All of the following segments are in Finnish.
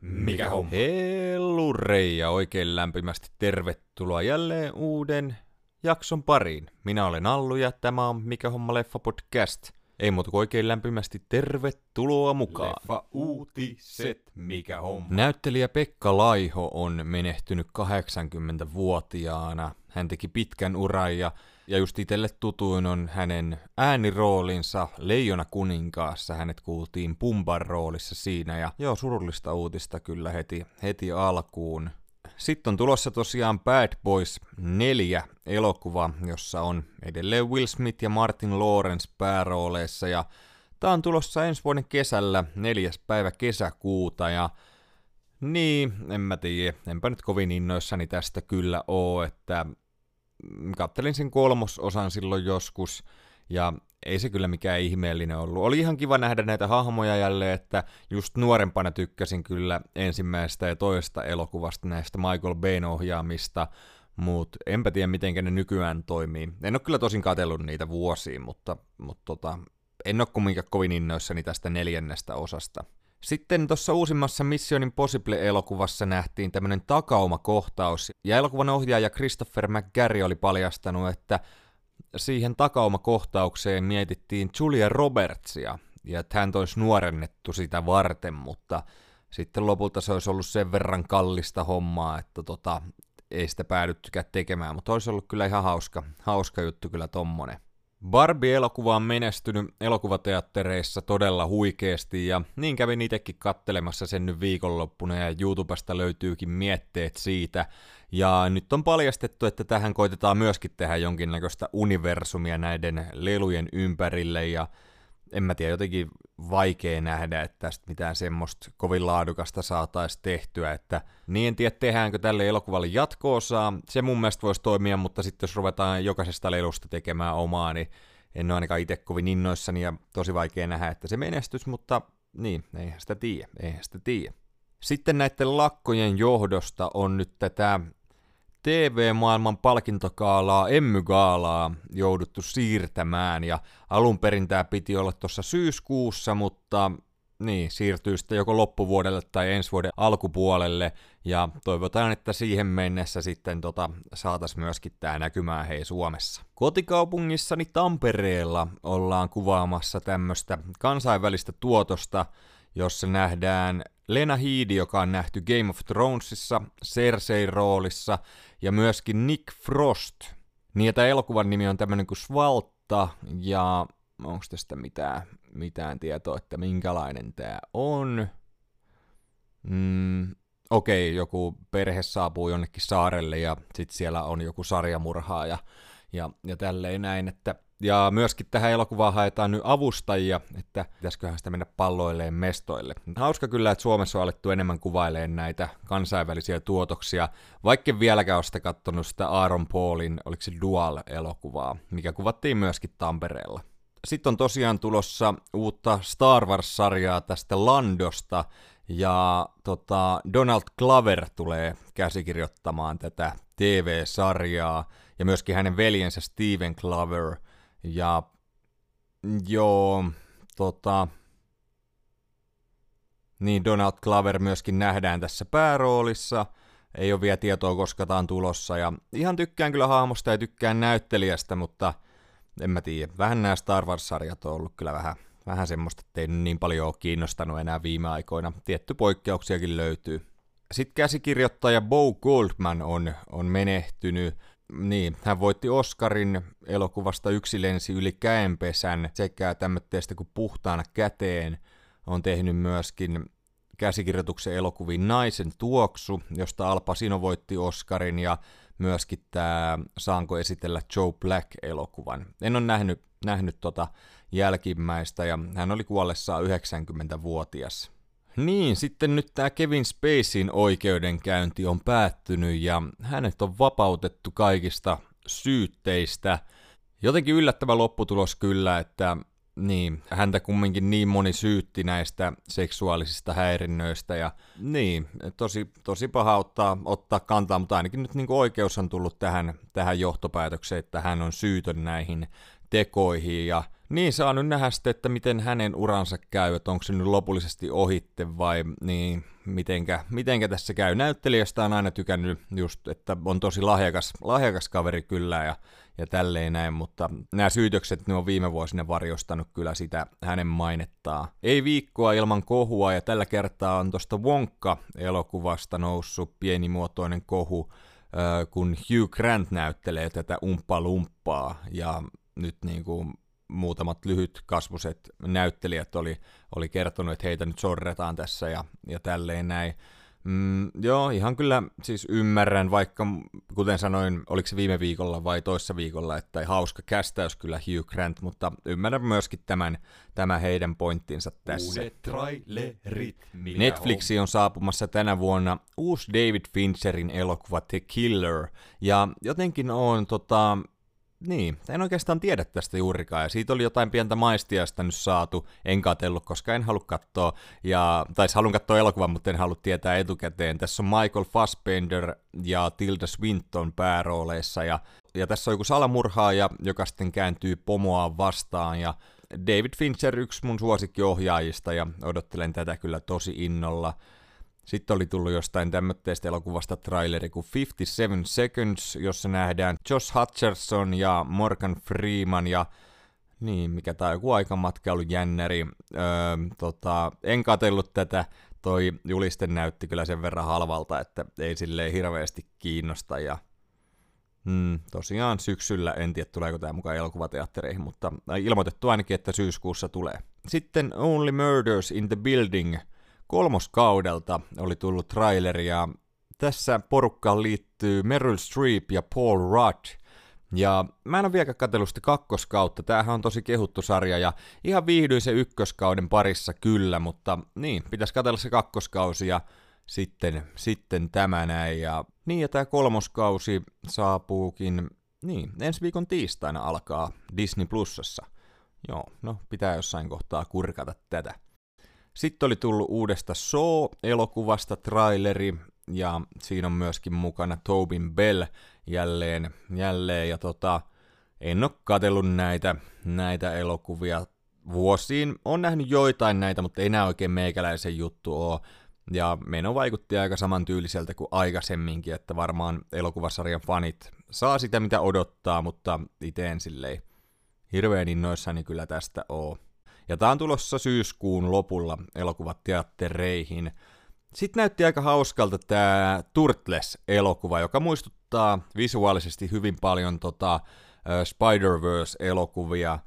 Mikä homma? Hellurei ja oikein lämpimästi tervetuloa jälleen uuden jakson pariin. Minä olen Allu ja tämä on Mikä homma leffa podcast. Ei muuta kuin oikein lämpimästi tervetuloa mukaan. Leffa uutiset, mikä homma? Näyttelijä Pekka Laiho on menehtynyt 80-vuotiaana. Hän teki pitkän uran ja, ja just itselle tutuin on hänen ääniroolinsa Leijona kuninkaassa. Hänet kuultiin Pumban roolissa siinä ja joo, surullista uutista kyllä heti, heti alkuun. Sitten on tulossa tosiaan Bad Boys 4 elokuva, jossa on edelleen Will Smith ja Martin Lawrence päärooleissa ja Tää on tulossa ensi vuoden kesällä, neljäs päivä kesäkuuta ja niin, en mä tiedä, enpä nyt kovin innoissani tästä kyllä oo, että kattelin sen kolmososan silloin joskus ja ei se kyllä mikään ihmeellinen ollut. Oli ihan kiva nähdä näitä hahmoja jälleen, että just nuorempana tykkäsin kyllä ensimmäistä ja toista elokuvasta näistä Michael Bayn ohjaamista, mutta enpä tiedä miten ne nykyään toimii. En ole kyllä tosin katsellut niitä vuosiin, mutta, mutta tota, en ole kumminkaan kovin innoissani tästä neljännestä osasta. Sitten tuossa uusimmassa Mission Impossible-elokuvassa nähtiin tämmöinen takaumakohtaus, ja elokuvan ohjaaja Christopher McGarry oli paljastanut, että siihen takaumakohtaukseen mietittiin Julia Robertsia, ja että hän olisi nuorennettu sitä varten, mutta sitten lopulta se olisi ollut sen verran kallista hommaa, että tota, ei sitä päädyttykään tekemään, mutta olisi ollut kyllä ihan hauska, hauska juttu kyllä tommonen. Barbie-elokuva on menestynyt elokuvateattereissa todella huikeasti ja niin kävin itsekin kattelemassa sen nyt viikonloppuna ja YouTubesta löytyykin mietteet siitä. Ja nyt on paljastettu, että tähän koitetaan myöskin tehdä jonkinnäköistä universumia näiden lelujen ympärille ja en mä tiedä, jotenkin vaikea nähdä, että tästä mitään semmoista kovin laadukasta saataisiin tehtyä, että niin en tiedä, tehdäänkö tälle elokuvalle jatko-osaa, se mun mielestä voisi toimia, mutta sitten jos ruvetaan jokaisesta lelusta tekemään omaa, niin en ole ainakaan itse kovin innoissani ja tosi vaikea nähdä, että se menestys, mutta niin, eihän sitä tiedä, eihän sitä tiedä. Sitten näiden lakkojen johdosta on nyt tätä TV-maailman palkintokaalaa, Emmygaalaa, jouduttu siirtämään, ja alun perin tämä piti olla tuossa syyskuussa, mutta niin, siirtyy sitten joko loppuvuodelle tai ensi vuoden alkupuolelle, ja toivotaan, että siihen mennessä sitten tota, saatas myöskin tämä näkymään hei Suomessa. Kotikaupungissani Tampereella ollaan kuvaamassa tämmöistä kansainvälistä tuotosta, jossa nähdään Lena Headey, joka on nähty Game of Thronesissa, Cersei roolissa, ja myöskin Nick Frost. Niin, että elokuvan nimi on tämmöinen kuin Svalta, ja onko tästä mitään, mitään tietoa, että minkälainen tämä on? Mm, okei, okay, joku perhe saapuu jonnekin saarelle ja sitten siellä on joku sarjamurhaa ja, ja, ja tälleen näin, että ja myöskin tähän elokuvaan haetaan nyt avustajia, että pitäisiköhän sitä mennä palloilleen mestoille. Hauska kyllä, että Suomessa on alettu enemmän kuvailemaan näitä kansainvälisiä tuotoksia, vaikka vieläkään ole sitä sitä Aaron Paulin, oliko se Dual-elokuvaa, mikä kuvattiin myöskin Tampereella. Sitten on tosiaan tulossa uutta Star Wars-sarjaa tästä Landosta, ja tota, Donald Glover tulee käsikirjoittamaan tätä TV-sarjaa, ja myöskin hänen veljensä Steven Glover – ja joo, tota, niin Donald Glover myöskin nähdään tässä pääroolissa. Ei ole vielä tietoa, koska tämä on tulossa. Ja ihan tykkään kyllä hahmosta ja tykkään näyttelijästä, mutta en mä tiedä. Vähän nämä Star Wars-sarjat on ollut kyllä vähän, vähän semmoista, että ei niin paljon ole kiinnostanut enää viime aikoina. Tietty poikkeuksiakin löytyy. Sitten käsikirjoittaja Bo Goldman on, on menehtynyt niin, hän voitti Oscarin elokuvasta Yksi lensi yli käenpesän sekä tämmöistä kuin Puhtaana käteen on tehnyt myöskin käsikirjoituksen elokuviin Naisen tuoksu, josta Al Pacino voitti Oscarin ja myöskin tämä Saanko esitellä Joe Black-elokuvan. En ole nähnyt, nähnyt tota jälkimmäistä ja hän oli kuollessaan 90-vuotias. Niin, sitten nyt tämä Kevin Spacein oikeudenkäynti on päättynyt ja hänet on vapautettu kaikista syytteistä. Jotenkin yllättävä lopputulos kyllä, että niin, häntä kumminkin niin moni syytti näistä seksuaalisista häirinnöistä ja niin, tosi, tosi paha ottaa, ottaa kantaa, mutta ainakin nyt niin oikeus on tullut tähän, tähän johtopäätökseen, että hän on syytön näihin tekoihin ja Niin, saa nyt nähdä sitten, että miten hänen uransa käy, että onko se nyt lopullisesti ohitte vai niin, mitenkä, mitenkä tässä käy. Näyttelijästä on aina tykännyt just, että on tosi lahjakas, lahjakas kaveri kyllä ja, ja tälleen näin, mutta nämä syytökset ne on viime vuosina varjostanut kyllä sitä hänen mainettaa. Ei viikkoa ilman kohua ja tällä kertaa on tuosta Wonka-elokuvasta noussut pienimuotoinen kohu, kun Hugh Grant näyttelee tätä umppalumppaa ja nyt niin kuin muutamat lyhyt kasvuset näyttelijät oli, oli kertonut, että heitä nyt sorretaan tässä ja, ja tälleen näin. Mm, joo, ihan kyllä siis ymmärrän, vaikka kuten sanoin, oliko se viime viikolla vai toissa viikolla, että ei hauska kästäys kyllä Hugh Grant, mutta ymmärrän myöskin tämän, tämä heidän pointtinsa tässä. Uudet trailerit, Netflixi on saapumassa tänä vuonna uusi David Fincherin elokuva The Killer, ja jotenkin on tota, niin, en oikeastaan tiedä tästä juurikaan, ja siitä oli jotain pientä maistiasta nyt saatu, en katsellut, koska en halua katsoa, ja, tai halun katsoa elokuvan, mutta en halua tietää etukäteen. Tässä on Michael Fassbender ja Tilda Swinton päärooleissa, ja, ja tässä on joku salamurhaaja, joka sitten kääntyy pomoa vastaan, ja David Fincher yksi mun suosikkiohjaajista, ja odottelen tätä kyllä tosi innolla. Sitten oli tullut jostain tämmöistä elokuvasta traileri kuin 57 Seconds, jossa nähdään Josh Hutcherson ja Morgan Freeman ja niin, mikä tää joku jännäri. Öö, tota, en katellut tätä, toi juliste näytti kyllä sen verran halvalta, että ei silleen hirveästi kiinnosta ja Mm, tosiaan syksyllä, en tiedä tuleeko tämä mukaan elokuvateattereihin, mutta ilmoitettu ainakin, että syyskuussa tulee. Sitten Only Murders in the Building – kolmoskaudelta oli tullut traileri ja tässä porukkaan liittyy Meryl Streep ja Paul Rudd. Ja mä en ole vielä katsellut sitä kakkoskautta, tämähän on tosi kehuttu sarja ja ihan viihdyin se ykköskauden parissa kyllä, mutta niin, pitäisi katsella se kakkoskausi ja sitten, sitten tämä näin. Ja, niin ja tämä kolmoskausi saapuukin, niin, ensi viikon tiistaina alkaa Disney Plusassa. Joo, no pitää jossain kohtaa kurkata tätä. Sitten oli tullut uudesta Saw-elokuvasta traileri, ja siinä on myöskin mukana Tobin Bell jälleen, jälleen ja tota, en ole katsellut näitä, näitä elokuvia vuosiin. On nähnyt joitain näitä, mutta ei enää oikein meikäläisen juttu ole. Ja meno vaikutti aika samantyyliseltä kuin aikaisemminkin, että varmaan elokuvasarjan fanit saa sitä mitä odottaa, mutta itse en silleen hirveän innoissani kyllä tästä oo. Ja tää on tulossa syyskuun lopulla elokuvateattereihin. Sitten näytti aika hauskalta tämä Turtles-elokuva, joka muistuttaa visuaalisesti hyvin paljon tota, Spider-Verse-elokuvia.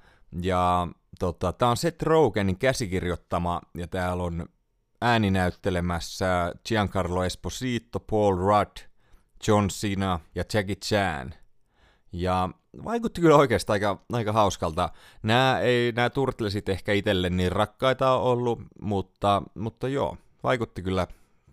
Ja tota, tämä on Seth Rogenin käsikirjoittama, ja täällä on ääninäyttelemässä Giancarlo Esposito, Paul Rudd, John Cena ja Jackie Chan. Ja vaikutti kyllä oikeastaan aika, aika hauskalta. Nämä, ei, nämä Turtlesit ehkä itselle niin rakkaita on ollut, mutta, mutta joo, vaikutti kyllä,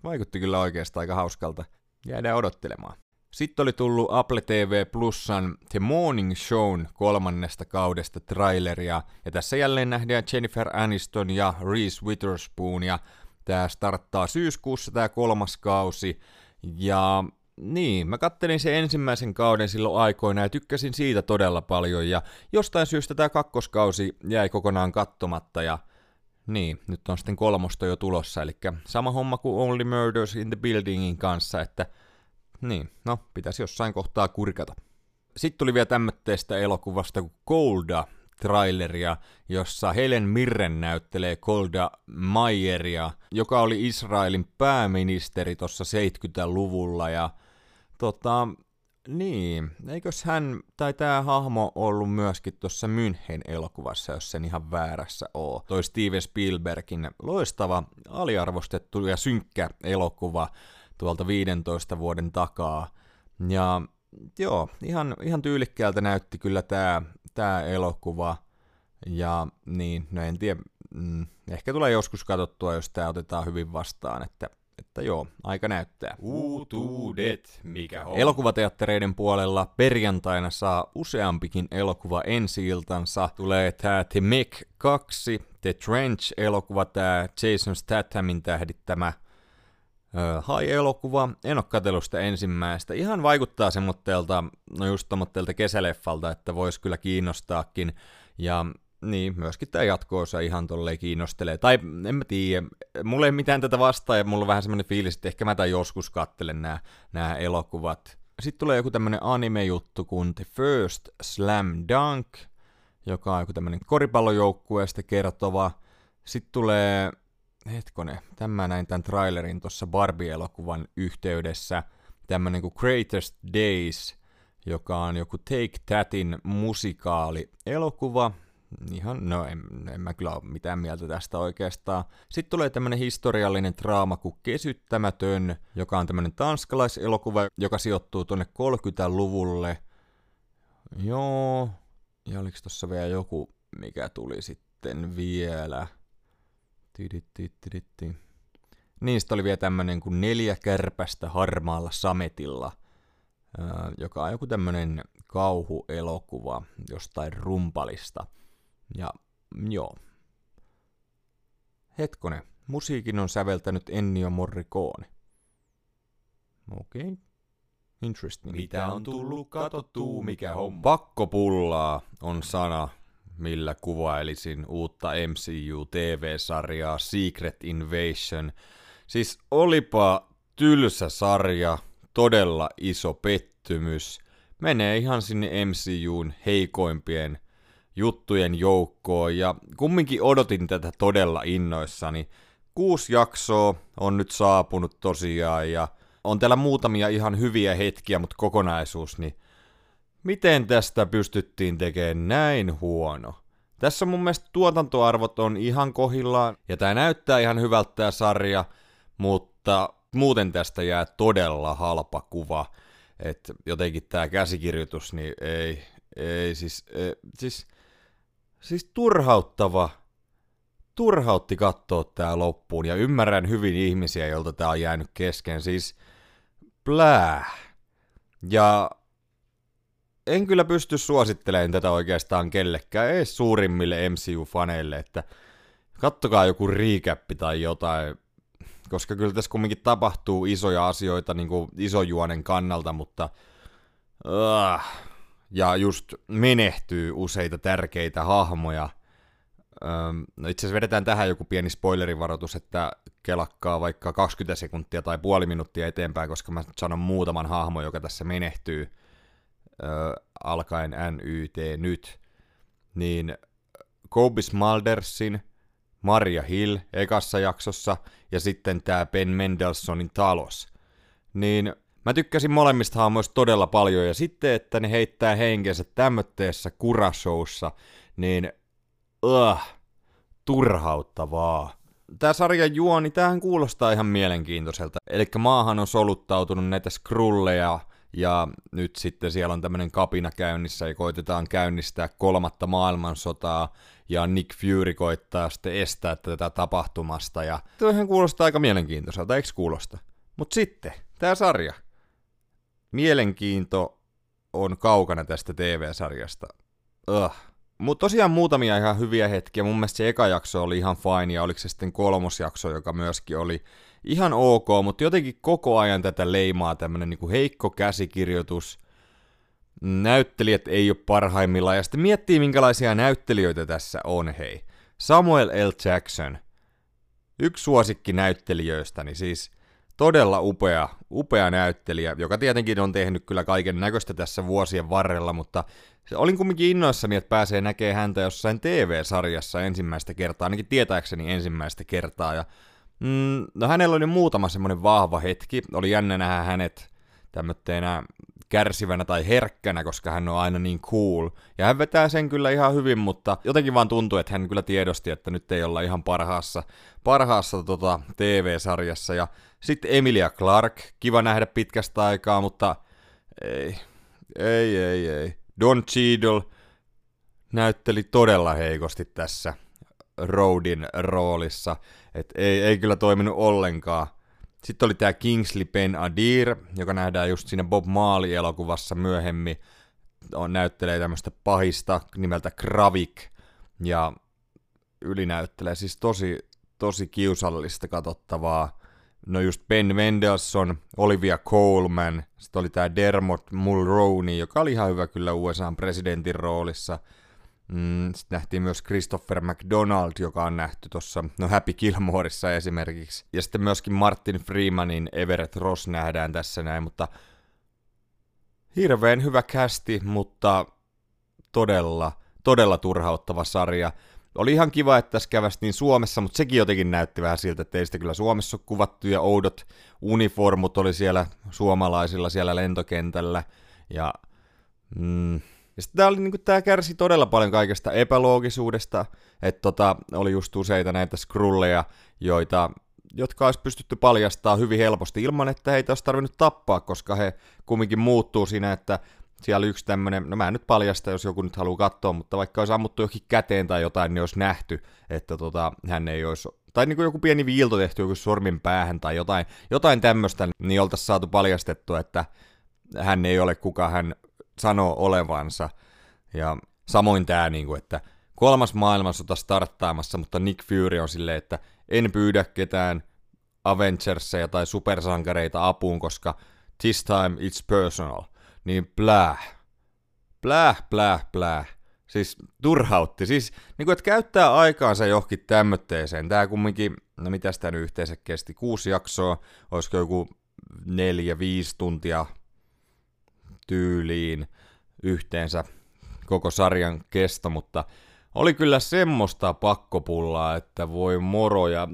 vaikutti kyllä oikeastaan aika hauskalta. Jäädään odottelemaan. Sitten oli tullut Apple TV Plusan The Morning Shown kolmannesta kaudesta traileria, ja tässä jälleen nähdään Jennifer Aniston ja Reese Witherspoon, ja tämä starttaa syyskuussa tämä kolmas kausi, ja niin, mä kattelin sen ensimmäisen kauden silloin aikoina ja tykkäsin siitä todella paljon ja jostain syystä tämä kakkoskausi jäi kokonaan kattomatta ja niin, nyt on sitten kolmosta jo tulossa, eli sama homma kuin Only Murders in the Buildingin kanssa, että niin, no, pitäisi jossain kohtaa kurkata. Sitten tuli vielä tämmöistä elokuvasta kuin Golda, traileria, jossa Helen Mirren näyttelee Golda Mayeria, joka oli Israelin pääministeri tuossa 70-luvulla ja Tota, niin, eikös hän, tai tämä hahmo ollut myöskin tuossa München elokuvassa, jos sen ihan väärässä oo. Toi Steven Spielbergin loistava, aliarvostettu ja synkkä elokuva tuolta 15 vuoden takaa. Ja joo, ihan, ihan tyylikkäältä näytti kyllä tämä tää elokuva. Ja niin, no en tiedä, mm, ehkä tulee joskus katsottua, jos tämä otetaan hyvin vastaan, että että joo, aika näyttää. Uutuudet, mikä on? Elokuvateattereiden puolella perjantaina saa useampikin elokuva ensi-iltansa. Tulee tää The Meg 2, The Trench-elokuva, tää Jason Stathamin tähdittämä Hai-elokuva, en ole katsellut sitä ensimmäistä. Ihan vaikuttaa semmoitteelta, no just tommoitteelta kesäleffalta, että voisi kyllä kiinnostaakin. Ja niin, myöskin tämä jatkoosa ihan tolleen kiinnostelee. Tai en mä tiedä, mulla ei mitään tätä vastaa ja mulla on vähän semmoinen fiilis, että ehkä mä tämän joskus kattelen nämä, nämä elokuvat. Sitten tulee joku tämmönen anime-juttu kuin The First Slam Dunk, joka on joku tämmönen koripallojoukkueesta kertova. Sitten tulee, hetkone, tämä näin tämän trailerin tuossa Barbie-elokuvan yhteydessä, tämmönen kuin Greatest Days, joka on joku Take Thatin musikaali elokuva, ihan, no en, en mä kyllä ole mitään mieltä tästä oikeastaan. Sitten tulee tämmönen historiallinen draama kuin Kesyttämätön, joka on tämmönen tanskalaiselokuva, joka sijoittuu tuonne 30-luvulle. Joo, ja oliko tossa vielä joku, mikä tuli sitten vielä? Tidittitti. Niistä oli vielä tämmönen kuin neljä kärpästä harmaalla sametilla, joka on joku tämmönen kauhuelokuva jostain rumpalista. Ja joo. Hetkone, musiikin on säveltänyt Ennio Morricone. Okei. Okay. Interesting. Mitä on tullut katsottua, mikä homma? Pakkopullaa on sana, millä kuvailisin uutta MCU-TV-sarjaa Secret Invasion. Siis olipa tylsä sarja, todella iso pettymys. Menee ihan sinne MCUn heikoimpien juttujen joukkoon ja kumminkin odotin tätä todella innoissani. Kuusi jaksoa on nyt saapunut tosiaan ja on täällä muutamia ihan hyviä hetkiä, mutta kokonaisuus, niin miten tästä pystyttiin tekemään näin huono? Tässä mun mielestä tuotantoarvot on ihan kohillaan, ja tää näyttää ihan hyvältä tää sarja, mutta muuten tästä jää todella halpa kuva. että jotenkin tää käsikirjoitus, niin ei, ei siis, ei, siis Siis turhauttava. Turhautti katsoa tää loppuun ja ymmärrän hyvin ihmisiä, joilta tää on jäänyt kesken. Siis plää. Ja en kyllä pysty suosittelemaan tätä oikeastaan kellekään, ei suurimmille MCU-faneille, että kattokaa joku recap tai jotain, koska kyllä tässä kumminkin tapahtuu isoja asioita niin kuin isojuonen kannalta, mutta uh, ja just menehtyy useita tärkeitä hahmoja. No itse asiassa vedetään tähän joku pieni spoilerivaroitus, että kelakkaa vaikka 20 sekuntia tai puoli minuuttia eteenpäin, koska mä sanon muutaman hahmo, joka tässä menehtyy alkaen NYT nyt. Niin Kobe Smaldersin, Maria Hill ekassa jaksossa ja sitten tämä Ben Mendelssohnin talos. Niin Mä tykkäsin molemmista hahmoista todella paljon, ja sitten, että ne heittää henkensä tämmötteessä kurashoussa, niin uh, turhauttavaa. Tämä sarjan juoni, tähän kuulostaa ihan mielenkiintoiselta. Eli maahan on soluttautunut näitä skrulleja, ja nyt sitten siellä on tämmöinen kapina käynnissä, ja koitetaan käynnistää kolmatta maailmansotaa, ja Nick Fury koittaa sitten estää tätä tapahtumasta, ja toihan kuulostaa aika mielenkiintoiselta, eikö kuulosta? Mut sitten, tämä sarja, mielenkiinto on kaukana tästä TV-sarjasta. Ugh. Mutta tosiaan muutamia ihan hyviä hetkiä. Mun mielestä se eka jakso oli ihan fine, ja oliko se sitten kolmosjakso, joka myöskin oli ihan ok, mutta jotenkin koko ajan tätä leimaa tämmönen niinku heikko käsikirjoitus. Näyttelijät ei ole parhaimmillaan, ja sitten miettii minkälaisia näyttelijöitä tässä on, hei. Samuel L. Jackson, yksi suosikki näyttelijöistäni, siis todella upea, upea näyttelijä, joka tietenkin on tehnyt kyllä kaiken näköistä tässä vuosien varrella, mutta olin kumminkin innoissani, että pääsee näkee häntä jossain TV-sarjassa ensimmäistä kertaa, ainakin tietääkseni ensimmäistä kertaa, ja mm, no hänellä oli muutama semmoinen vahva hetki, oli jännä nähdä hänet tämmötteenä kärsivänä tai herkkänä, koska hän on aina niin cool. Ja hän vetää sen kyllä ihan hyvin, mutta jotenkin vaan tuntuu, että hän kyllä tiedosti, että nyt ei olla ihan parhaassa, parhaassa tota, TV-sarjassa. Ja sitten Emilia Clark, kiva nähdä pitkästä aikaa, mutta ei, ei, ei, ei. Don Cheadle näytteli todella heikosti tässä Roadin roolissa, että ei, ei kyllä toiminut ollenkaan. Sitten oli tämä Kingsley Ben Adir, joka nähdään just siinä Bob Marley-elokuvassa myöhemmin. On, näyttelee tämmöistä pahista nimeltä Kravik ja ylinäyttelee siis tosi, tosi kiusallista katsottavaa. No just Ben Mendelssohn, Olivia Coleman, sitten oli tämä Dermot Mulroney, joka oli ihan hyvä kyllä USA presidentin roolissa. Mm, sitten nähtiin myös Christopher McDonald, joka on nähty tuossa no Happy Gilmoreissa esimerkiksi. Ja sitten myöskin Martin Freemanin Everett Ross nähdään tässä näin, mutta hirveän hyvä kästi, mutta todella, todella turhauttava sarja. Oli ihan kiva, että tässä kävästiin Suomessa, mutta sekin jotenkin näytti vähän siltä, että ei sitä kyllä Suomessa ole kuvattu, ja oudot uniformut oli siellä suomalaisilla siellä lentokentällä, ja mm, ja sitten tää, oli, niin tää kärsi todella paljon kaikesta epäloogisuudesta, että tota, oli just useita näitä skrulleja, joita, jotka olisi pystytty paljastaa hyvin helposti ilman, että heitä olisi tarvinnut tappaa, koska he kumminkin muuttuu siinä, että siellä yksi tämmönen, no mä en nyt paljasta, jos joku nyt haluaa katsoa, mutta vaikka olisi ammuttu johonkin käteen tai jotain, niin olisi nähty, että tota, hän ei olisi, tai niin kuin joku pieni viilto tehty joku sormin päähän tai jotain, jotain tämmöistä, niin oltaisiin saatu paljastettua, että hän ei ole kuka hän sanoo olevansa. Ja samoin tämä, niin kuin, että kolmas maailmansota starttaamassa, mutta Nick Fury on silleen, että en pyydä ketään Avengersia tai supersankareita apuun, koska this time it's personal niin pläh. Pläh, pläh, pläh. Siis turhautti. Siis niin kuin, että käyttää aikaansa johonkin tämmötteeseen. Tää kumminkin, no mitä sitä nyt yhteensä kesti? Kuusi jaksoa, olisiko joku neljä, viisi tuntia tyyliin yhteensä koko sarjan kesto, mutta oli kyllä semmoista pakkopullaa, että voi moro, ja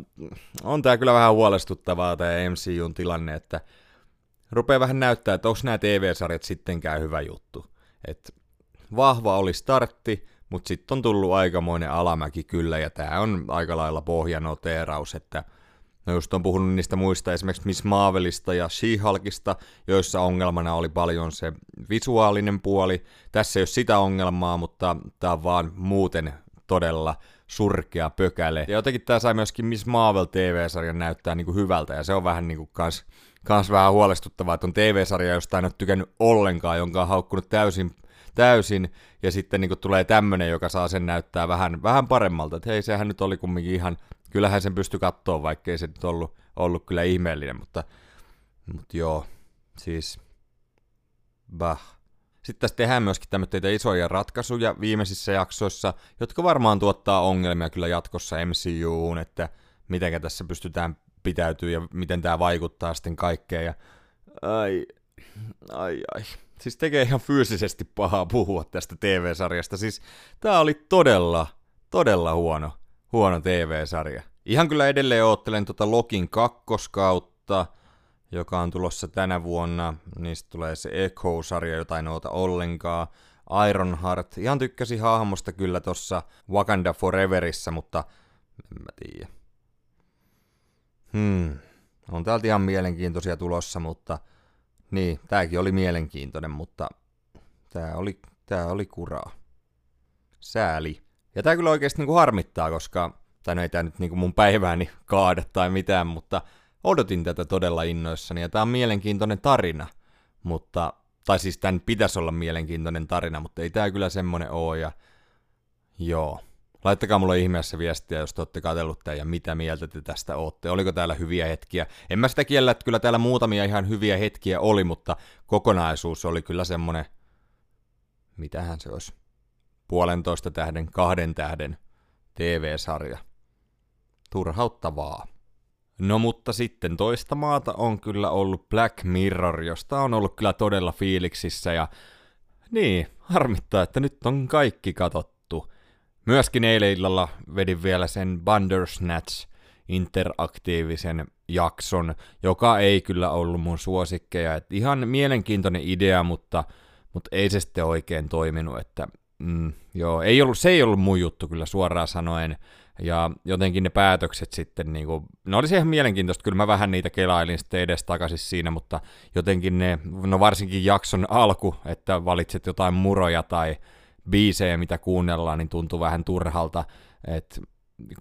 on tää kyllä vähän huolestuttavaa tämä MCUn tilanne, että rupeaa vähän näyttää, että onko nämä TV-sarjat sittenkään hyvä juttu. Et vahva oli startti, mutta sitten on tullut aikamoinen alamäki kyllä, ja tämä on aika lailla pohjanoteeraus, että No just on puhunut niistä muista esimerkiksi Miss Marvelista ja She-Hulkista, joissa ongelmana oli paljon se visuaalinen puoli. Tässä ei ole sitä ongelmaa, mutta tämä on vaan muuten todella surkea pökäle. Ja jotenkin tämä sai myöskin Miss Marvel TV-sarjan näyttää niinku hyvältä, ja se on vähän niinku kans kans vähän huolestuttavaa, että on TV-sarja, josta en ole tykännyt ollenkaan, jonka on haukkunut täysin, täysin ja sitten niin tulee tämmönen, joka saa sen näyttää vähän, vähän paremmalta, että hei, sehän nyt oli kumminkin ihan, kyllähän sen pysty katsoa, vaikkei se nyt ollut, ollut kyllä ihmeellinen, mutta, mutta joo, siis, bah. Sitten tässä tehdään myöskin tämmöitä isoja ratkaisuja viimeisissä jaksoissa, jotka varmaan tuottaa ongelmia kyllä jatkossa MCUun, että miten tässä pystytään pitäytyy ja miten tämä vaikuttaa sitten kaikkeen. Ja... Ai, ai, ai. Siis tekee ihan fyysisesti pahaa puhua tästä TV-sarjasta. Siis tää oli todella, todella huono, huono TV-sarja. Ihan kyllä edelleen oottelen tota Lokin kakkoskautta, joka on tulossa tänä vuonna. Niistä tulee se Echo-sarja, jota en oota ollenkaan. Ironheart. Ihan tykkäsin hahmosta kyllä tossa Wakanda Foreverissa, mutta en mä tiedä. Hmm. On täältä ihan mielenkiintoisia tulossa, mutta niin, tääkin oli mielenkiintoinen, mutta tää oli, tää oli kuraa. Sääli. Ja tää kyllä oikeasti niinku harmittaa, koska, tai no ei tää nyt niinku mun päivääni kaada tai mitään, mutta odotin tätä todella innoissani, ja tää on mielenkiintoinen tarina, mutta, tai siis tän pitäisi olla mielenkiintoinen tarina, mutta ei tää kyllä semmonen oo, ja joo. Laittakaa mulle ihmeessä viestiä, jos te olette katsellut tämän ja mitä mieltä te tästä olette. Oliko täällä hyviä hetkiä? En mä sitä kiellä, että kyllä täällä muutamia ihan hyviä hetkiä oli, mutta kokonaisuus oli kyllä semmonen, mitähän se olisi, puolentoista tähden, kahden tähden TV-sarja. Turhauttavaa. No mutta sitten toista maata on kyllä ollut Black Mirror, josta on ollut kyllä todella fiiliksissä ja niin, harmittaa, että nyt on kaikki katot Myöskin eilen illalla vedin vielä sen Bandersnatch interaktiivisen jakson, joka ei kyllä ollut mun suosikkeja. Et ihan mielenkiintoinen idea, mutta, mutta ei se sitten oikein toiminut. Että, mm, joo, ei ollut, se ei ollut mun juttu kyllä suoraan sanoen. Ja jotenkin ne päätökset sitten, niin kuin, no oli se ihan mielenkiintoista, kyllä mä vähän niitä kelailin sitten edes takaisin siinä, mutta jotenkin ne, no varsinkin jakson alku, että valitset jotain muroja tai biisejä, mitä kuunnellaan, niin tuntuu vähän turhalta. Et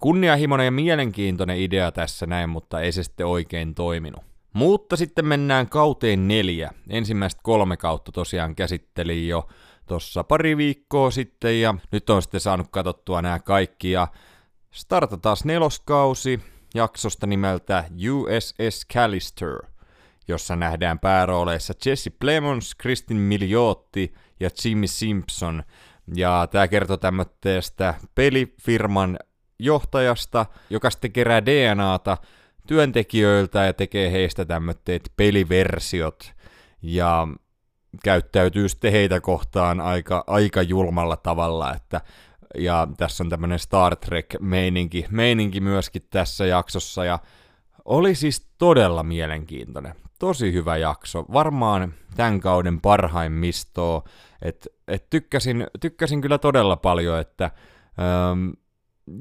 kunnianhimoinen ja mielenkiintoinen idea tässä näin, mutta ei se sitten oikein toiminut. Mutta sitten mennään kauteen neljä. Ensimmäistä kolme kautta tosiaan käsittelin jo tuossa pari viikkoa sitten ja nyt on sitten saanut katsottua nämä kaikki ja startataan neloskausi jaksosta nimeltä USS Callister, jossa nähdään päärooleissa Jesse Plemons, Kristin Miliotti ja Jimmy Simpson – Ja tämä kertoo tämmöistä pelifirman johtajasta, joka sitten kerää DNAta työntekijöiltä ja tekee heistä tämmöiset peliversiot. Ja käyttäytyy sitten heitä kohtaan aika, aika julmalla tavalla, että ja tässä on tämmöinen Star Trek-meininki meininki myöskin tässä jaksossa, ja oli siis todella mielenkiintoinen. Tosi hyvä jakso. Varmaan tämän kauden parhaimmistoa. Et, et tykkäsin, tykkäsin kyllä todella paljon, että ähm,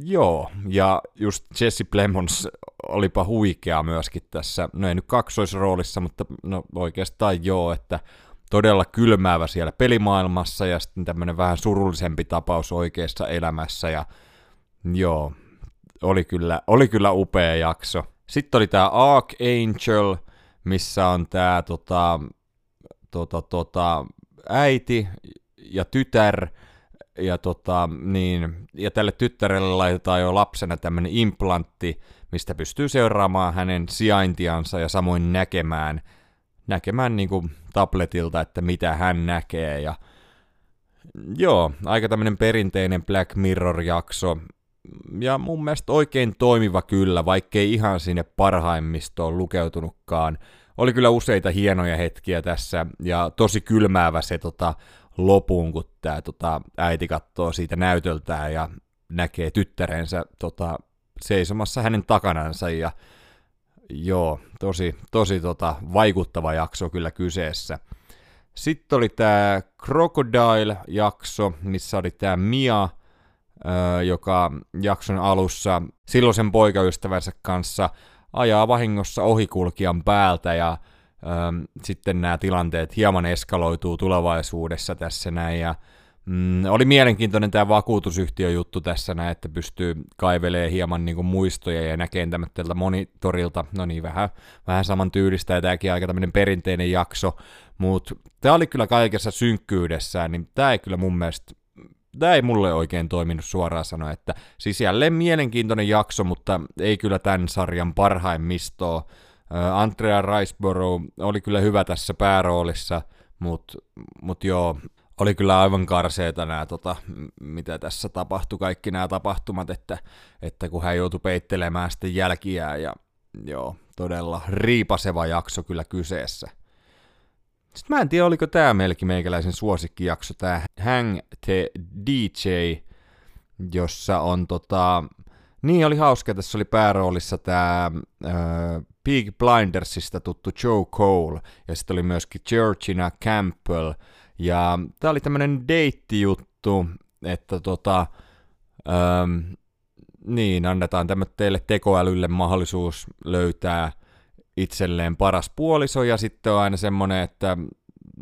joo, ja just Jesse Plemons olipa huikea myöskin tässä, no ei nyt kaksoisroolissa, mutta no oikeastaan joo, että todella kylmäävä siellä pelimaailmassa ja sitten tämmöinen vähän surullisempi tapaus oikeassa elämässä ja joo, oli kyllä, oli kyllä upea jakso. Sitten oli tämä Archangel, missä on tämä tota, tota, tota, äiti ja tytär, ja, tota, niin, ja tälle tyttärelle laitetaan jo lapsena tämmöinen implantti, mistä pystyy seuraamaan hänen sijaintiansa ja samoin näkemään, näkemään niin kuin tabletilta, että mitä hän näkee. Ja, joo, aika tämmöinen perinteinen Black Mirror-jakso, ja mun mielestä oikein toimiva kyllä, vaikkei ihan sinne parhaimmistoon lukeutunutkaan. Oli kyllä useita hienoja hetkiä tässä, ja tosi kylmäävä se tota, lopun, kun tämä tota, äiti katsoo siitä näytöltään ja näkee tyttärensä tota, seisomassa hänen takanansa, ja joo, tosi, tosi tota, vaikuttava jakso kyllä kyseessä. Sitten oli tämä Crocodile-jakso, missä oli tämä Mia, joka jakson alussa silloisen poikaystävänsä kanssa ajaa vahingossa ohikulkijan päältä ja sitten nämä tilanteet hieman eskaloituu tulevaisuudessa tässä näin ja Mm, oli mielenkiintoinen tämä vakuutusyhtiöjuttu tässä näin, että pystyy kaivelee hieman niin muistoja ja näkee tämmöiseltä monitorilta, no niin, vähän, vähän saman tyylistä ja tämäkin aika tämmöinen perinteinen jakso, mutta tämä oli kyllä kaikessa synkkyydessään, niin tämä ei kyllä mun mielestä tämä ei mulle oikein toiminut suoraan sanoa, että siis jälleen mielenkiintoinen jakso, mutta ei kyllä tämän sarjan parhaimmistoa. Andrea Riceborough oli kyllä hyvä tässä pääroolissa, mutta mut joo, oli kyllä aivan karseita nämä, tota, mitä tässä tapahtui, kaikki nämä tapahtumat, että, että kun hän joutui peittelemään sitten jälkiään ja joo, todella riipaseva jakso kyllä kyseessä. Sitten mä en tiedä, oliko tämä melkein meikäläisen suosikkijakso, tämä Hang the DJ, jossa on tota... Niin, oli hauska, tässä oli pääroolissa tämä äh, Peak Blindersista tuttu Joe Cole, ja sitten oli myöskin Georgina Campbell, ja tämä oli tämmöinen deittijuttu, että tota, ähm, niin, annetaan teille tekoälylle mahdollisuus löytää itselleen paras puoliso, ja sitten on aina semmoinen, että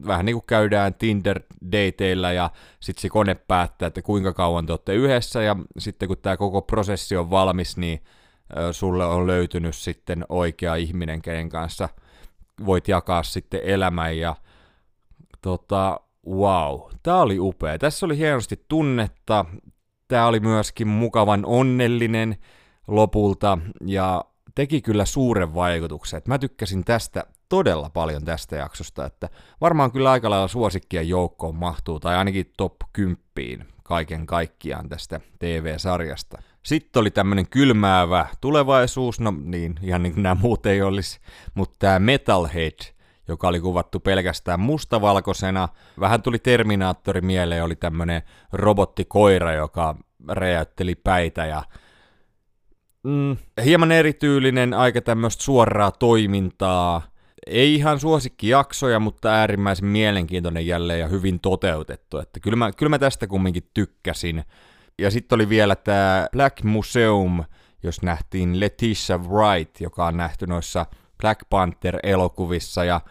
vähän niin kuin käydään Tinder-dateilla ja sitten se kone päättää, että kuinka kauan te olette yhdessä ja sitten kun tämä koko prosessi on valmis, niin sulle on löytynyt sitten oikea ihminen, kenen kanssa voit jakaa sitten elämän ja tota, wow, tämä oli upea. Tässä oli hienosti tunnetta, tämä oli myöskin mukavan onnellinen lopulta ja teki kyllä suuren vaikutuksen. Mä tykkäsin tästä todella paljon tästä jaksosta, että varmaan kyllä aika lailla suosikkien joukkoon mahtuu, tai ainakin top 10 kaiken kaikkiaan tästä TV-sarjasta. Sitten oli tämmönen kylmäävä tulevaisuus, no niin, ihan niin kuin nämä muut ei olisi, mutta tämä Metalhead, joka oli kuvattu pelkästään mustavalkoisena. Vähän tuli Terminaattori mieleen, oli tämmönen robottikoira, joka räjäytteli päitä ja mm, hieman erityylinen, aika tämmöistä suoraa toimintaa. Ei ihan suosikkijaksoja, mutta äärimmäisen mielenkiintoinen jälleen ja hyvin toteutettu. Että kyllä, mä, kyllä mä tästä kumminkin tykkäsin. Ja sitten oli vielä tämä Black Museum, jos nähtiin Letitia Wright, joka on nähty noissa Black Panther-elokuvissa. Ja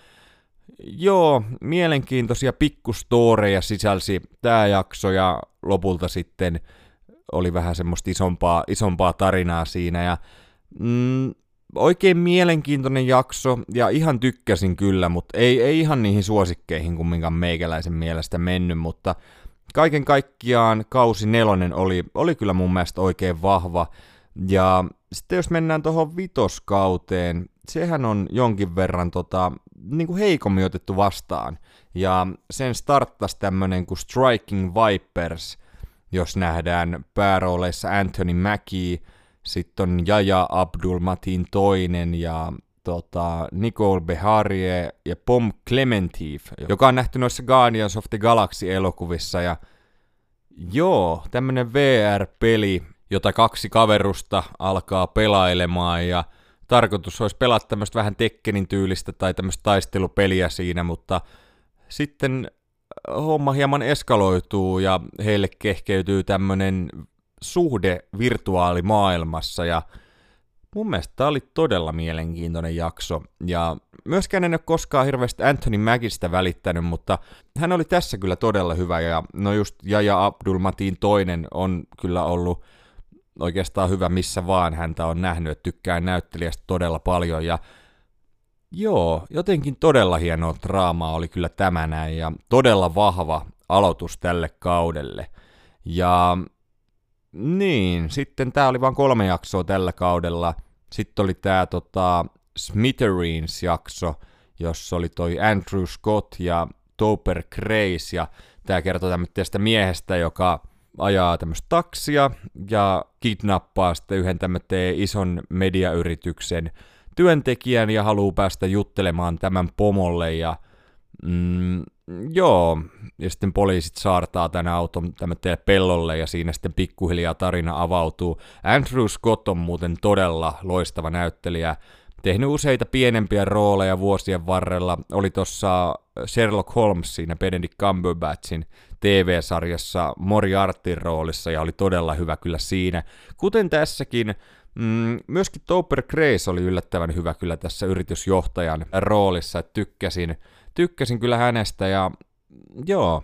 joo, mielenkiintoisia pikkustoreja sisälsi tämä jakso ja lopulta sitten oli vähän semmoista isompaa, isompaa tarinaa siinä ja mm, oikein mielenkiintoinen jakso ja ihan tykkäsin kyllä, mutta ei, ei ihan niihin suosikkeihin kumminkaan meikäläisen mielestä mennyt, mutta kaiken kaikkiaan kausi nelonen oli, oli kyllä mun mielestä oikein vahva ja sitten jos mennään tuohon vitoskauteen, sehän on jonkin verran tota, niin kuin heikommin otettu vastaan. Ja sen starttasi tämmönen kuin Striking Vipers, jos nähdään päärooleissa Anthony Mackie, sitten on Jaja Abdul Matin toinen ja tota, Nicole Beharie ja Pom Clementif, joka on nähty noissa Guardians of the Galaxy-elokuvissa. Ja joo, tämmönen VR-peli, jota kaksi kaverusta alkaa pelailemaan ja tarkoitus olisi pelata tämmöistä vähän Tekkenin tyylistä tai tämmöistä taistelupeliä siinä, mutta sitten homma hieman eskaloituu ja heille kehkeytyy tämmönen suhde virtuaalimaailmassa ja mun mielestä tämä oli todella mielenkiintoinen jakso ja myöskään en ole koskaan hirveästi Anthony Mäkistä välittänyt, mutta hän oli tässä kyllä todella hyvä ja no just Jaja Abdul Matin toinen on kyllä ollut oikeastaan hyvä missä vaan häntä on nähnyt, että tykkään näyttelijästä todella paljon ja joo, jotenkin todella hienoa draamaa oli kyllä tämä näin ja todella vahva aloitus tälle kaudelle. Ja niin, sitten tää oli vain kolme jaksoa tällä kaudella. Sitten oli tää tota, Smithereens-jakso, jossa oli toi Andrew Scott ja Topper Grace, ja tää kertoo tämmöistä miehestä, joka ajaa tämmöistä taksia ja kidnappaa sitten yhden tämmöisen ison mediayrityksen työntekijän ja haluaa päästä juttelemaan tämän pomolle. Ja mm, joo, ja sitten poliisit saartaa tämän auton tämmöiselle pellolle ja siinä sitten pikkuhiljaa tarina avautuu. Andrew Scott on muuten todella loistava näyttelijä, tehnyt useita pienempiä rooleja vuosien varrella. Oli tuossa Sherlock Holmes siinä Benedict Cumberbatchin TV-sarjassa Moriartyn roolissa ja oli todella hyvä kyllä siinä. Kuten tässäkin, mm, myöskin Topper Grace oli yllättävän hyvä kyllä tässä yritysjohtajan roolissa, että tykkäsin, tykkäsin kyllä hänestä ja joo,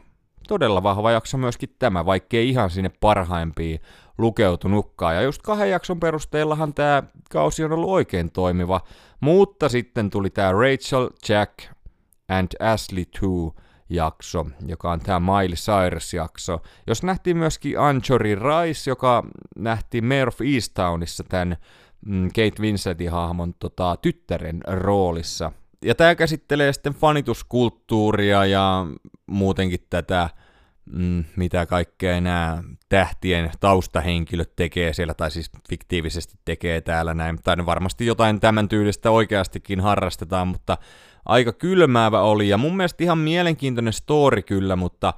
todella vahva jakso myöskin tämä, vaikkei ihan sinne parhaimpiin lukeutunutkaan. Ja just kahden jakson perusteellahan tämä kausi on ollut oikein toimiva, mutta sitten tuli tämä Rachel, Jack and Ashley 2 jakso, joka on tämä Miley Cyrus-jakso. Jos nähtiin myöskin Anjori Rice, joka nähtiin Mayor of Easttownissa tämän mm, Kate Vincentin hahmon tota, tyttären roolissa. Ja tämä käsittelee sitten fanituskulttuuria ja muutenkin tätä mm, mitä kaikkea nämä tähtien taustahenkilöt tekee siellä, tai siis fiktiivisesti tekee täällä näin, tai varmasti jotain tämän tyylistä oikeastikin harrastetaan, mutta aika kylmäävä oli, ja mun mielestä ihan mielenkiintoinen story kyllä, mutta,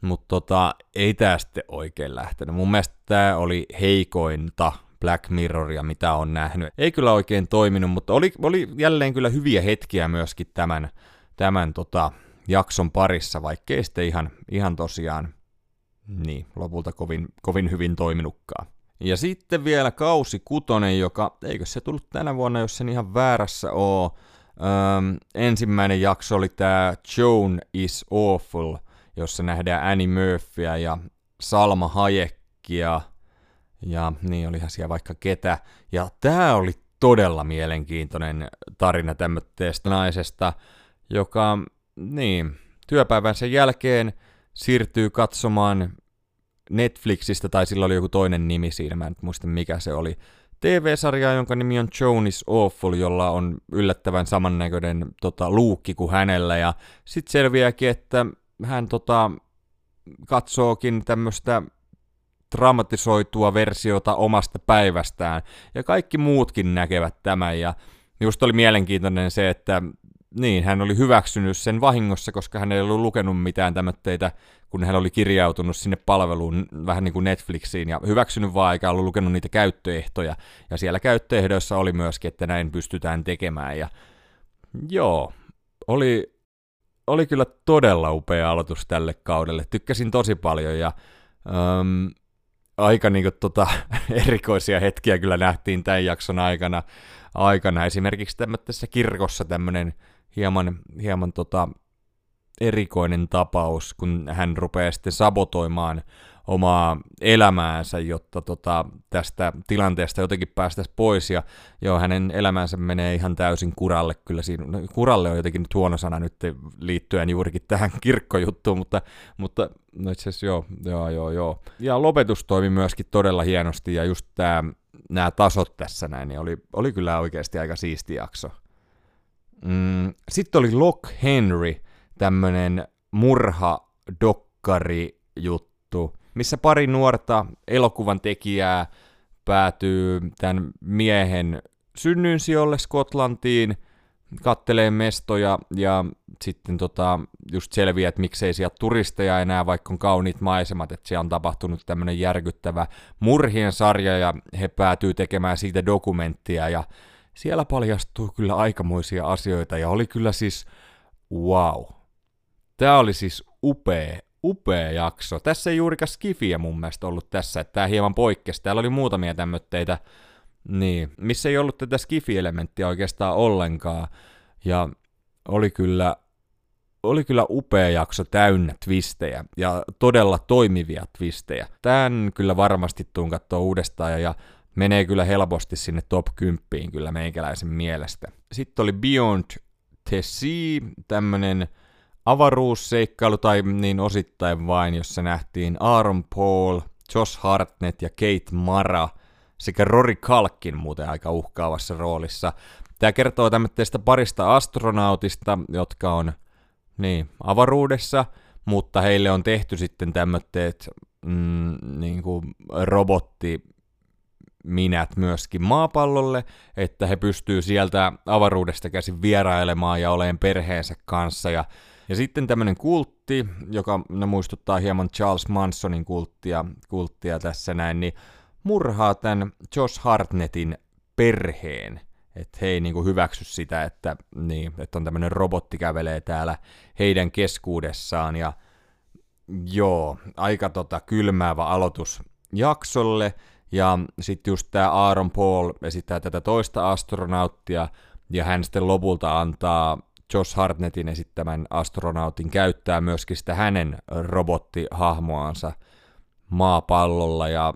mutta tota, ei tää sitten oikein lähtenyt. Mun mielestä tämä oli heikointa Black Mirroria, mitä on nähnyt. Ei kyllä oikein toiminut, mutta oli, oli jälleen kyllä hyviä hetkiä myöskin tämän, tämän tota, jakson parissa, vaikkei sitten ihan, ihan tosiaan niin, lopulta kovin, kovin hyvin toiminutkaan. Ja sitten vielä kausi kutonen, joka, eikö se tullut tänä vuonna, jos sen ihan väärässä oo. Öm, ensimmäinen jakso oli tämä Joan is Awful, jossa nähdään Annie Murphyä ja Salma Hayekia. Ja niin, olihan siellä vaikka ketä. Ja tämä oli todella mielenkiintoinen tarina tämmöistä naisesta, joka niin, työpäivän sen jälkeen siirtyy katsomaan Netflixistä, tai sillä oli joku toinen nimi siinä, mä en muista mikä se oli, TV-sarjaa, jonka nimi on Joan is Awful, jolla on yllättävän samannäköinen tota, luukki kuin hänellä, ja sitten selviääkin, että hän tota, katsookin tämmöistä dramatisoitua versiota omasta päivästään, ja kaikki muutkin näkevät tämän, ja just oli mielenkiintoinen se, että niin, hän oli hyväksynyt sen vahingossa, koska hän ei ollut lukenut mitään tämmöitä, kun hän oli kirjautunut sinne palveluun vähän niin kuin Netflixiin ja hyväksynyt vaan eikä ollut lukenut niitä käyttöehtoja. Ja siellä käyttöehdoissa oli myöskin, että näin pystytään tekemään. Ja joo, oli, oli kyllä todella upea aloitus tälle kaudelle. Tykkäsin tosi paljon ja um, aika niin kuin, tota, erikoisia hetkiä kyllä nähtiin tämän jakson aikana. aikana. Esimerkiksi tämmöisessä kirkossa tämmöinen hieman, hieman tota, erikoinen tapaus, kun hän rupeaa sitten sabotoimaan omaa elämäänsä, jotta tota, tästä tilanteesta jotenkin päästäisiin pois, ja joo, hänen elämänsä menee ihan täysin kuralle, kyllä siinä, no, kuralle on jotenkin nyt huono sana nyt liittyen juurikin tähän kirkkojuttuun, mutta, mutta no itse asiassa joo, joo, joo, joo. Ja lopetus toimi myöskin todella hienosti, ja just tämä nämä tasot tässä näin, niin oli, oli kyllä oikeasti aika siisti jakso. Mm, Sitten oli Lock Henry, tämmönen murha-dokkari juttu, missä pari nuorta elokuvan tekijää päätyy tämän miehen synnynsijolle Skotlantiin, kattelee mestoja ja sitten tota, just selviää, että miksei sieltä turisteja enää, vaikka on kauniit maisemat, että siellä on tapahtunut tämmöinen järkyttävä murhien sarja ja he päätyy tekemään siitä dokumenttia ja siellä paljastuu kyllä aikamoisia asioita ja oli kyllä siis wow. Tämä oli siis upea, upea jakso. Tässä ei juurikaan skifiä mun mielestä ollut tässä, että tämä hieman poikkesi. Täällä oli muutamia tämmöitteitä, niin, missä ei ollut tätä skifi-elementtiä oikeastaan ollenkaan. Ja oli kyllä, oli kyllä upea jakso täynnä twistejä ja todella toimivia twistejä. Tän kyllä varmasti tuun katsoa uudestaan ja, ja menee kyllä helposti sinne top 10 kyllä meikäläisen mielestä. Sitten oli Beyond the Sea, tämmönen avaruusseikkailu, tai niin osittain vain, jossa nähtiin Aaron Paul, Josh Hartnett ja Kate Mara sekä Rory Kalkin muuten aika uhkaavassa roolissa. Tämä kertoo tämmöistä parista astronautista, jotka on niin, avaruudessa, mutta heille on tehty sitten tämmöiset mm, niin kuin robotti minät myöskin maapallolle, että he pystyy sieltä avaruudesta käsin vierailemaan ja olemaan perheensä kanssa. Ja, ja sitten tämmöinen kultti, joka ne muistuttaa hieman Charles Mansonin kulttia, kulttia tässä näin, niin murhaa tämän Josh Hartnetin perheen. Että he ei niinku hyväksy sitä, että, niin, että on tämmöinen robotti kävelee täällä heidän keskuudessaan. Ja joo, aika tota kylmäävä aloitus jaksolle. Ja sitten just tämä Aaron Paul esittää tätä toista astronauttia, ja hän sitten lopulta antaa Josh Hartnetin esittämän astronautin käyttää myöskin sitä hänen robottihahmoansa maapallolla, ja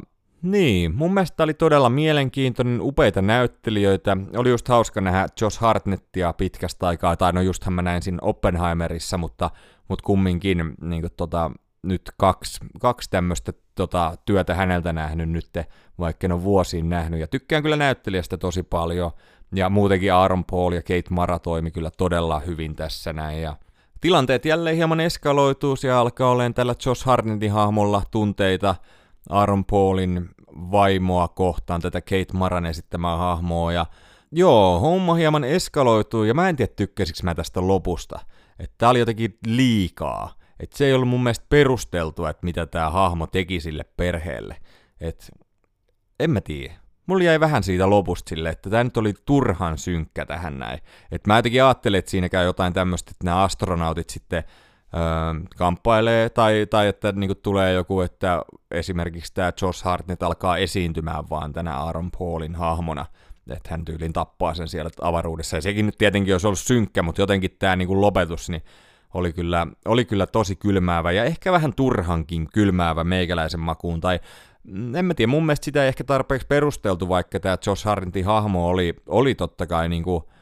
niin, mun mielestä oli todella mielenkiintoinen, upeita näyttelijöitä. Oli just hauska nähdä Josh Hartnettia pitkästä aikaa, tai no justhan mä näin siinä Oppenheimerissa, mutta, mutta kumminkin niin kuin, tota, nyt kaksi, kaksi tämmöistä tota, työtä häneltä nähnyt nyt, vaikka en ole vuosiin nähnyt. Ja tykkään kyllä näyttelijästä tosi paljon. Ja muutenkin Aaron Paul ja Kate Mara toimi kyllä todella hyvin tässä näin. Ja tilanteet jälleen hieman eskaloituu. ja alkaa olemaan tällä Josh Hartnetin hahmolla tunteita Aaron Paulin vaimoa kohtaan, tätä Kate Maran esittämää hahmoa. Ja joo, homma hieman eskaloituu ja mä en tiedä tykkäsikö mä tästä lopusta. Että tää oli jotenkin liikaa. Että se ei ollut mun mielestä perusteltua, että mitä tämä hahmo teki sille perheelle. Et en mä tiedä. Mulla jäi vähän siitä lopusta sille, että tämä nyt oli turhan synkkä tähän näin. Et mä jotenkin ajattelin, että siinäkään jotain tämmöistä, että nämä astronautit sitten kamppailee, tai, tai että niinku tulee joku, että esimerkiksi tämä Josh Hartnett alkaa esiintymään vaan tänä Aaron Paulin hahmona, että hän tyyliin tappaa sen siellä avaruudessa. Ja sekin nyt tietenkin olisi ollut synkkä, mutta jotenkin tämä niinku lopetus, niin oli kyllä, oli kyllä tosi kylmäävä ja ehkä vähän turhankin kylmäävä meikäläisen makuun, tai en mä tiedä, mun mielestä sitä ei ehkä tarpeeksi perusteltu, vaikka tämä Josh Hartintin hahmo oli, oli totta kai niinku, ä,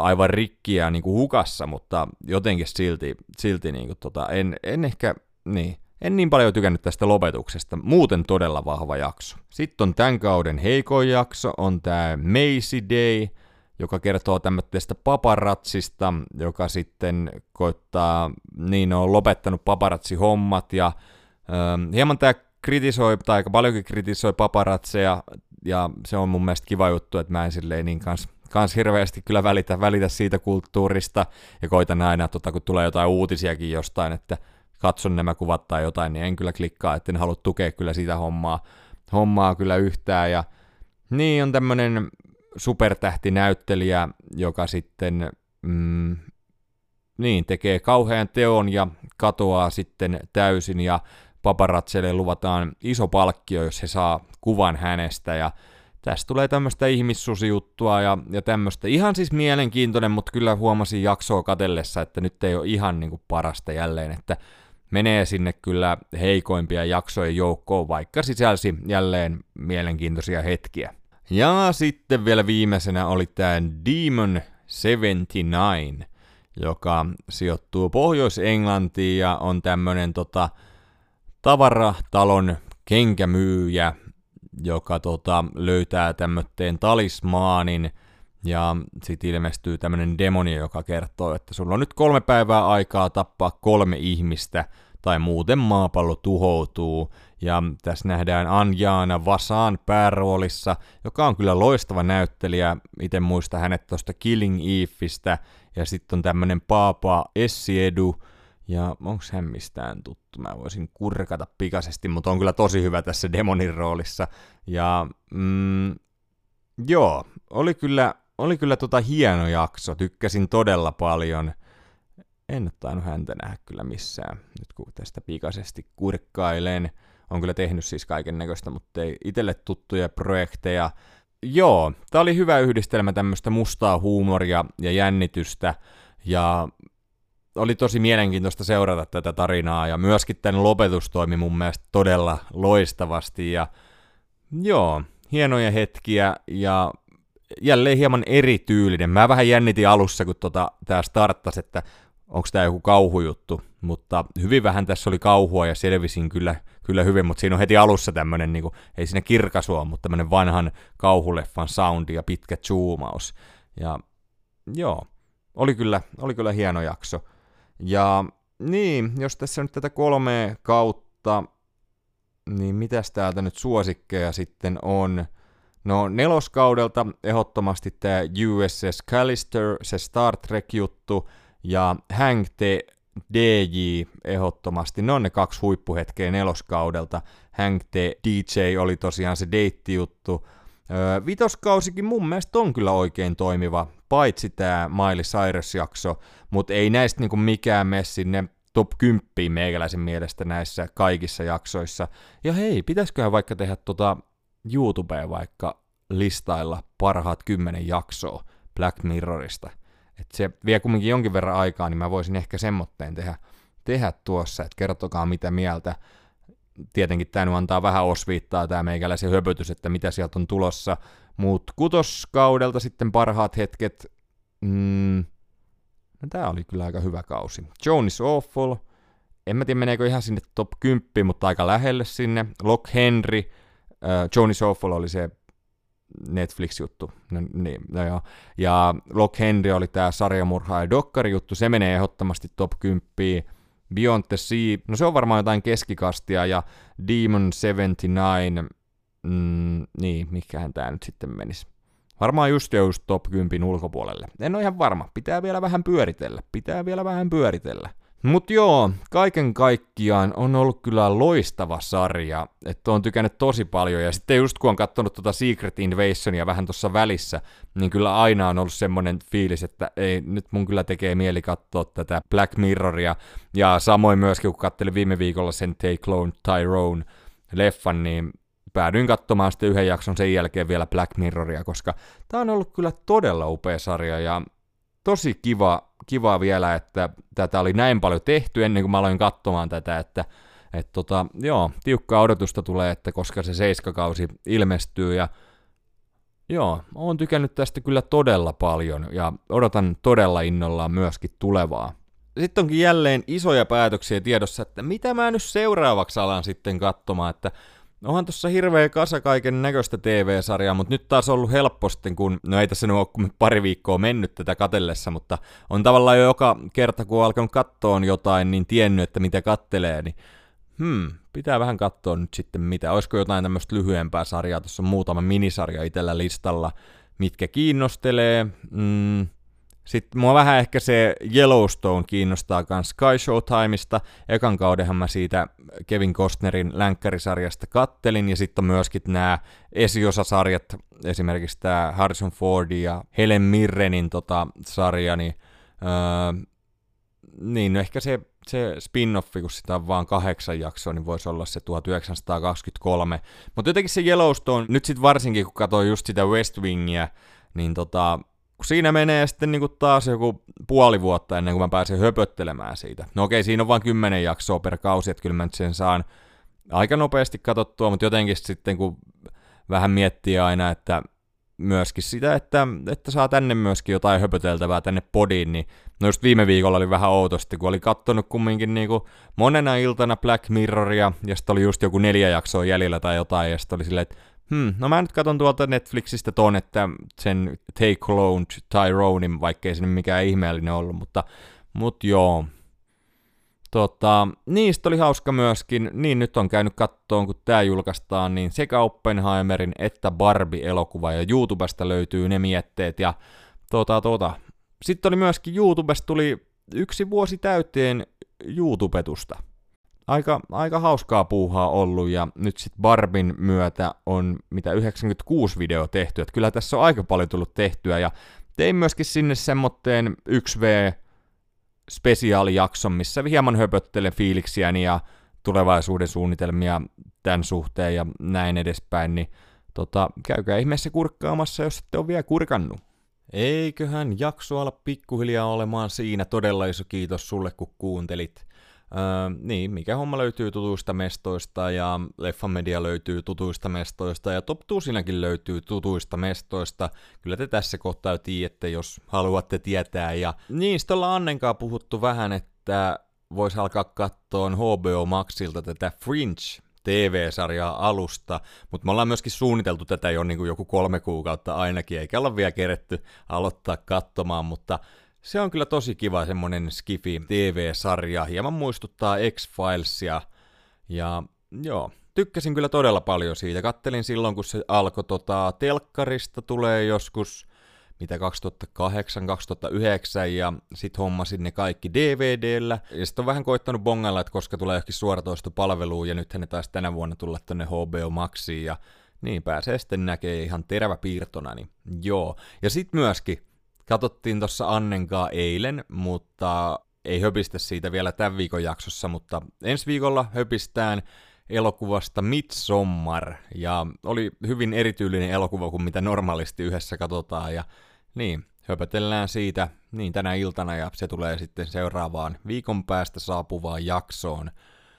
aivan rikkiä niinku hukassa, mutta jotenkin silti, silti niinku tota, en, en ehkä, niin, en niin paljon tykännyt tästä lopetuksesta. Muuten todella vahva jakso. Sitten on tämän kauden heikoin jakso, on tämä Macy Day, joka kertoo tämmöistä paparatsista, joka sitten koittaa, niin on lopettanut paparatsi-hommat ja ö, hieman tämä kritisoi, tai aika paljonkin kritisoi paparatseja, ja se on mun mielestä kiva juttu, että mä en silleen niin kans, kans hirveästi kyllä välitä, välitä siitä kulttuurista, ja koitan aina, tota, kun tulee jotain uutisiakin jostain, että katson nämä kuvat tai jotain, niin en kyllä klikkaa, että en halua tukea kyllä sitä hommaa, hommaa kyllä yhtään, ja niin on tämmönen supertähtinäyttelijä, joka sitten mm, niin, tekee kauhean teon ja katoaa sitten täysin. Ja paparatselle luvataan iso palkkio, jos he saa kuvan hänestä. Ja tästä tulee tämmöistä ihmissusijuttua ja, ja tämmöistä. Ihan siis mielenkiintoinen, mutta kyllä huomasin jaksoa katellessa, että nyt ei ole ihan niin kuin parasta jälleen, että menee sinne kyllä heikoimpia jaksojen joukkoon, vaikka sisälsi jälleen mielenkiintoisia hetkiä. Ja sitten vielä viimeisenä oli tämä Demon 79, joka sijoittuu Pohjois-Englantiin ja on tämmönen tota, tavaratalon kenkämyyjä, joka tota, löytää tämmötteen talismaanin, Ja sitten ilmestyy tämmönen demoni, joka kertoo, että sulla on nyt kolme päivää aikaa tappaa kolme ihmistä, tai muuten maapallo tuhoutuu. Ja tässä nähdään Anjaana Vasaan pääroolissa, joka on kyllä loistava näyttelijä. Itse muista hänet tuosta Killing Eveistä. Ja sitten on tämmönen Paapa Essiedu, ja onko hän mistään tuttu? Mä voisin kurkata pikaisesti, mutta on kyllä tosi hyvä tässä demonin roolissa. Ja mm, joo, oli kyllä, oli kyllä tota hieno jakso. Tykkäsin todella paljon. En ole tainnut häntä nähdä kyllä missään, nyt kun tästä pikaisesti kurkkailen. On kyllä tehnyt siis kaiken näköistä, mutta ei itselle tuttuja projekteja. Joo, tää oli hyvä yhdistelmä tämmöistä mustaa huumoria ja jännitystä. Ja oli tosi mielenkiintoista seurata tätä tarinaa ja myöskin tämän lopetus toimi mun mielestä todella loistavasti ja joo, hienoja hetkiä ja jälleen hieman erityylinen. Mä vähän jännitin alussa, kun tota, tää starttasi, että onko tämä joku kauhujuttu, mutta hyvin vähän tässä oli kauhua ja selvisin kyllä, kyllä hyvin, mutta siinä on heti alussa tämmönen, niin ei siinä kirkasua, mutta tämmönen vanhan kauhuleffan soundi ja pitkä zoomaus. Ja joo, oli kyllä, oli kyllä hieno jakso. Ja niin, jos tässä nyt tätä kolme kautta, niin mitäs täältä nyt suosikkeja sitten on? No neloskaudelta ehdottomasti tämä USS Callister, se Star Trek-juttu, ja Hank the DJ ehdottomasti. Ne on ne kaksi huippuhetkeä neloskaudelta. Hank the DJ oli tosiaan se deittijuttu. Öö, vitoskausikin mun mielestä on kyllä oikein toimiva, paitsi tämä Miley Cyrus-jakso, mutta ei näistä niinku mikään mene sinne top 10 meikäläisen mielestä näissä kaikissa jaksoissa. Ja hei, pitäisiköhän vaikka tehdä tota YouTubea vaikka listailla parhaat kymmenen jaksoa Black Mirrorista. Et se vie kumminkin jonkin verran aikaa, niin mä voisin ehkä semmoitteen tehdä, tehdä tuossa, että kertokaa mitä mieltä tietenkin tämä nyt antaa vähän osviittaa tämä meikäläisen höpötys, että mitä sieltä on tulossa. Mutta kutoskaudelta sitten parhaat hetket, mm, no tämä oli kyllä aika hyvä kausi. Joan is Awful, en mä tiedä meneekö ihan sinne top 10, mutta aika lähelle sinne. Lock Henry, Joan is Awful oli se Netflix-juttu. No, niin, no joo. Ja Lock Henry oli tämä sarjamurha ja dokkari-juttu, se menee ehdottomasti top 10. Beyond the Sea, no se on varmaan jotain keskikastia, ja Demon 79, mm, niin, mikähän tämä nyt sitten menisi. Varmaan just just top 10 ulkopuolelle. En ole ihan varma, pitää vielä vähän pyöritellä, pitää vielä vähän pyöritellä. Mut joo, kaiken kaikkiaan on ollut kyllä loistava sarja, että on tykännyt tosi paljon, ja sitten just kun on katsonut tuota Secret Invasionia vähän tuossa välissä, niin kyllä aina on ollut semmoinen fiilis, että ei, nyt mun kyllä tekee mieli katsoa tätä Black Mirroria, ja samoin myöskin kun katselin viime viikolla sen Take Clone Tyrone leffan, niin päädyin katsomaan sitten yhden jakson sen jälkeen vielä Black Mirroria, koska tää on ollut kyllä todella upea sarja, ja tosi kiva, kiva vielä, että tätä oli näin paljon tehty ennen kuin mä aloin katsomaan tätä, että et tota, joo, tiukkaa odotusta tulee, että koska se seiskakausi ilmestyy ja joo, oon tykännyt tästä kyllä todella paljon ja odotan todella innollaan myöskin tulevaa. Sitten onkin jälleen isoja päätöksiä tiedossa, että mitä mä nyt seuraavaksi alan sitten katsomaan, että Onhan tuossa hirveä kasa kaiken näköistä TV-sarjaa, mutta nyt taas ollut helppo sitten, kun, no ei tässä nyt ole pari viikkoa mennyt tätä katellessa, mutta on tavallaan jo joka kerta, kun on alkanut kattoon jotain, niin tiennyt, että mitä kattelee, niin hmm, pitää vähän katsoa nyt sitten mitä. Olisiko jotain tämmöistä lyhyempää sarjaa, tuossa on muutama minisarja itsellä listalla, mitkä kiinnostelee. Mm, sitten mua vähän ehkä se Yellowstone kiinnostaa myös Sky Showtimeista. Ekan kaudenhan mä siitä Kevin Costnerin länkkärisarjasta kattelin, ja sitten myöskin nämä esiosasarjat, esimerkiksi tämä Harrison Ford ja Helen Mirrenin tota, sarja, niin, öö, niin no ehkä se, se spin-offi, kun sitä on vaan kahdeksan jaksoa, niin voisi olla se 1923. Mutta jotenkin se Yellowstone, nyt sitten varsinkin kun katsoo just sitä West Wingia, niin tota, kun siinä menee sitten niin kuin taas joku puoli vuotta ennen kuin mä pääsen höpöttelemään siitä. No okei, siinä on vain kymmenen jaksoa per kausi, että kyllä mä nyt sen saan aika nopeasti katsottua, mutta jotenkin sitten kun vähän miettii aina, että myöskin sitä, että, että saa tänne myöskin jotain höpöteltävää tänne podiin, niin no just viime viikolla oli vähän outosti, kun oli kattonut kumminkin niin kuin monena iltana Black Mirroria, ja sitten oli just joku neljä jaksoa jäljellä tai jotain, ja sitten oli silleen, että Hmm, no mä nyt katson tuolta Netflixistä ton, että sen Take Cloned Tyronein, vaikkei se mikään ihmeellinen ollut, mutta mut joo. Tota, niistä oli hauska myöskin, niin nyt on käynyt kattoon, kun tää julkaistaan, niin sekä Oppenheimerin että Barbie-elokuva, ja YouTubesta löytyy ne mietteet, ja tota, tota. Sitten oli myöskin YouTubesta tuli yksi vuosi täyteen YouTubetusta aika, aika hauskaa puuhaa ollut, ja nyt sitten Barbin myötä on mitä 96 video tehty, että kyllä tässä on aika paljon tullut tehtyä, ja tein myöskin sinne semmoitteen 1V spesiaalijakson, missä hieman höpöttelen fiiliksiäni ja tulevaisuuden suunnitelmia tämän suhteen ja näin edespäin, niin tota, käykää ihmeessä kurkkaamassa, jos ette ole vielä kurkannut. Eiköhän jakso ala pikkuhiljaa olemaan siinä. Todella iso kiitos sulle, kun kuuntelit. Öö, niin, mikä homma löytyy tutuista mestoista ja Leffamedia löytyy tutuista mestoista ja Top Tusinäkin löytyy tutuista mestoista. Kyllä te tässä kohtaa jo tiedätte, jos haluatte tietää. Ja niin, sitten ollaan Annenkaa puhuttu vähän, että voisi alkaa katsoa HBO Maxilta tätä Fringe TV-sarjaa alusta, mutta me ollaan myöskin suunniteltu tätä jo niin kuin joku kolme kuukautta ainakin, eikä olla vielä keretty aloittaa katsomaan, mutta se on kyllä tosi kiva semmonen Skifi TV-sarja, hieman muistuttaa X-Filesia, ja joo, tykkäsin kyllä todella paljon siitä. Kattelin silloin, kun se alkoi tota, telkkarista, tulee joskus mitä 2008-2009, ja sit hommasin ne kaikki DVDllä. Ja sit on vähän koittanut bongalla, että koska tulee johonkin suoratoistopalveluun, ja nythän ne taisi tänä vuonna tulla tonne HBO Maxiin, ja niin pääsee sitten näkee ihan teräväpiirtona, niin joo. Ja sit myöskin Katottiin tuossa Annenkaa eilen, mutta ei höpistä siitä vielä tämän viikon jaksossa, mutta ensi viikolla höpistään elokuvasta Midsommar, ja oli hyvin erityylinen elokuva kuin mitä normaalisti yhdessä katsotaan, ja niin, höpötellään siitä niin tänä iltana, ja se tulee sitten seuraavaan viikon päästä saapuvaan jaksoon.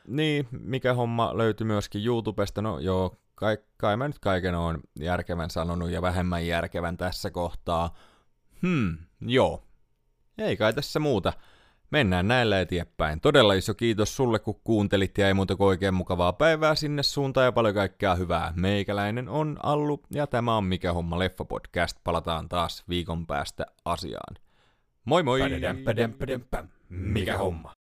Niin, mikä homma löytyy myöskin YouTubesta, no joo, kai, kai mä nyt kaiken on järkevän sanonut ja vähemmän järkevän tässä kohtaa, Hmm, joo. Ei kai tässä muuta. Mennään näillä eteenpäin. Todella iso kiitos sulle, kun kuuntelit ja ei muuta kuin oikein mukavaa päivää sinne suuntaan ja paljon kaikkea hyvää. Meikäläinen on Allu ja tämä on Mikä homma leffa podcast. Palataan taas viikon päästä asiaan. Moi moi! Mikä homma?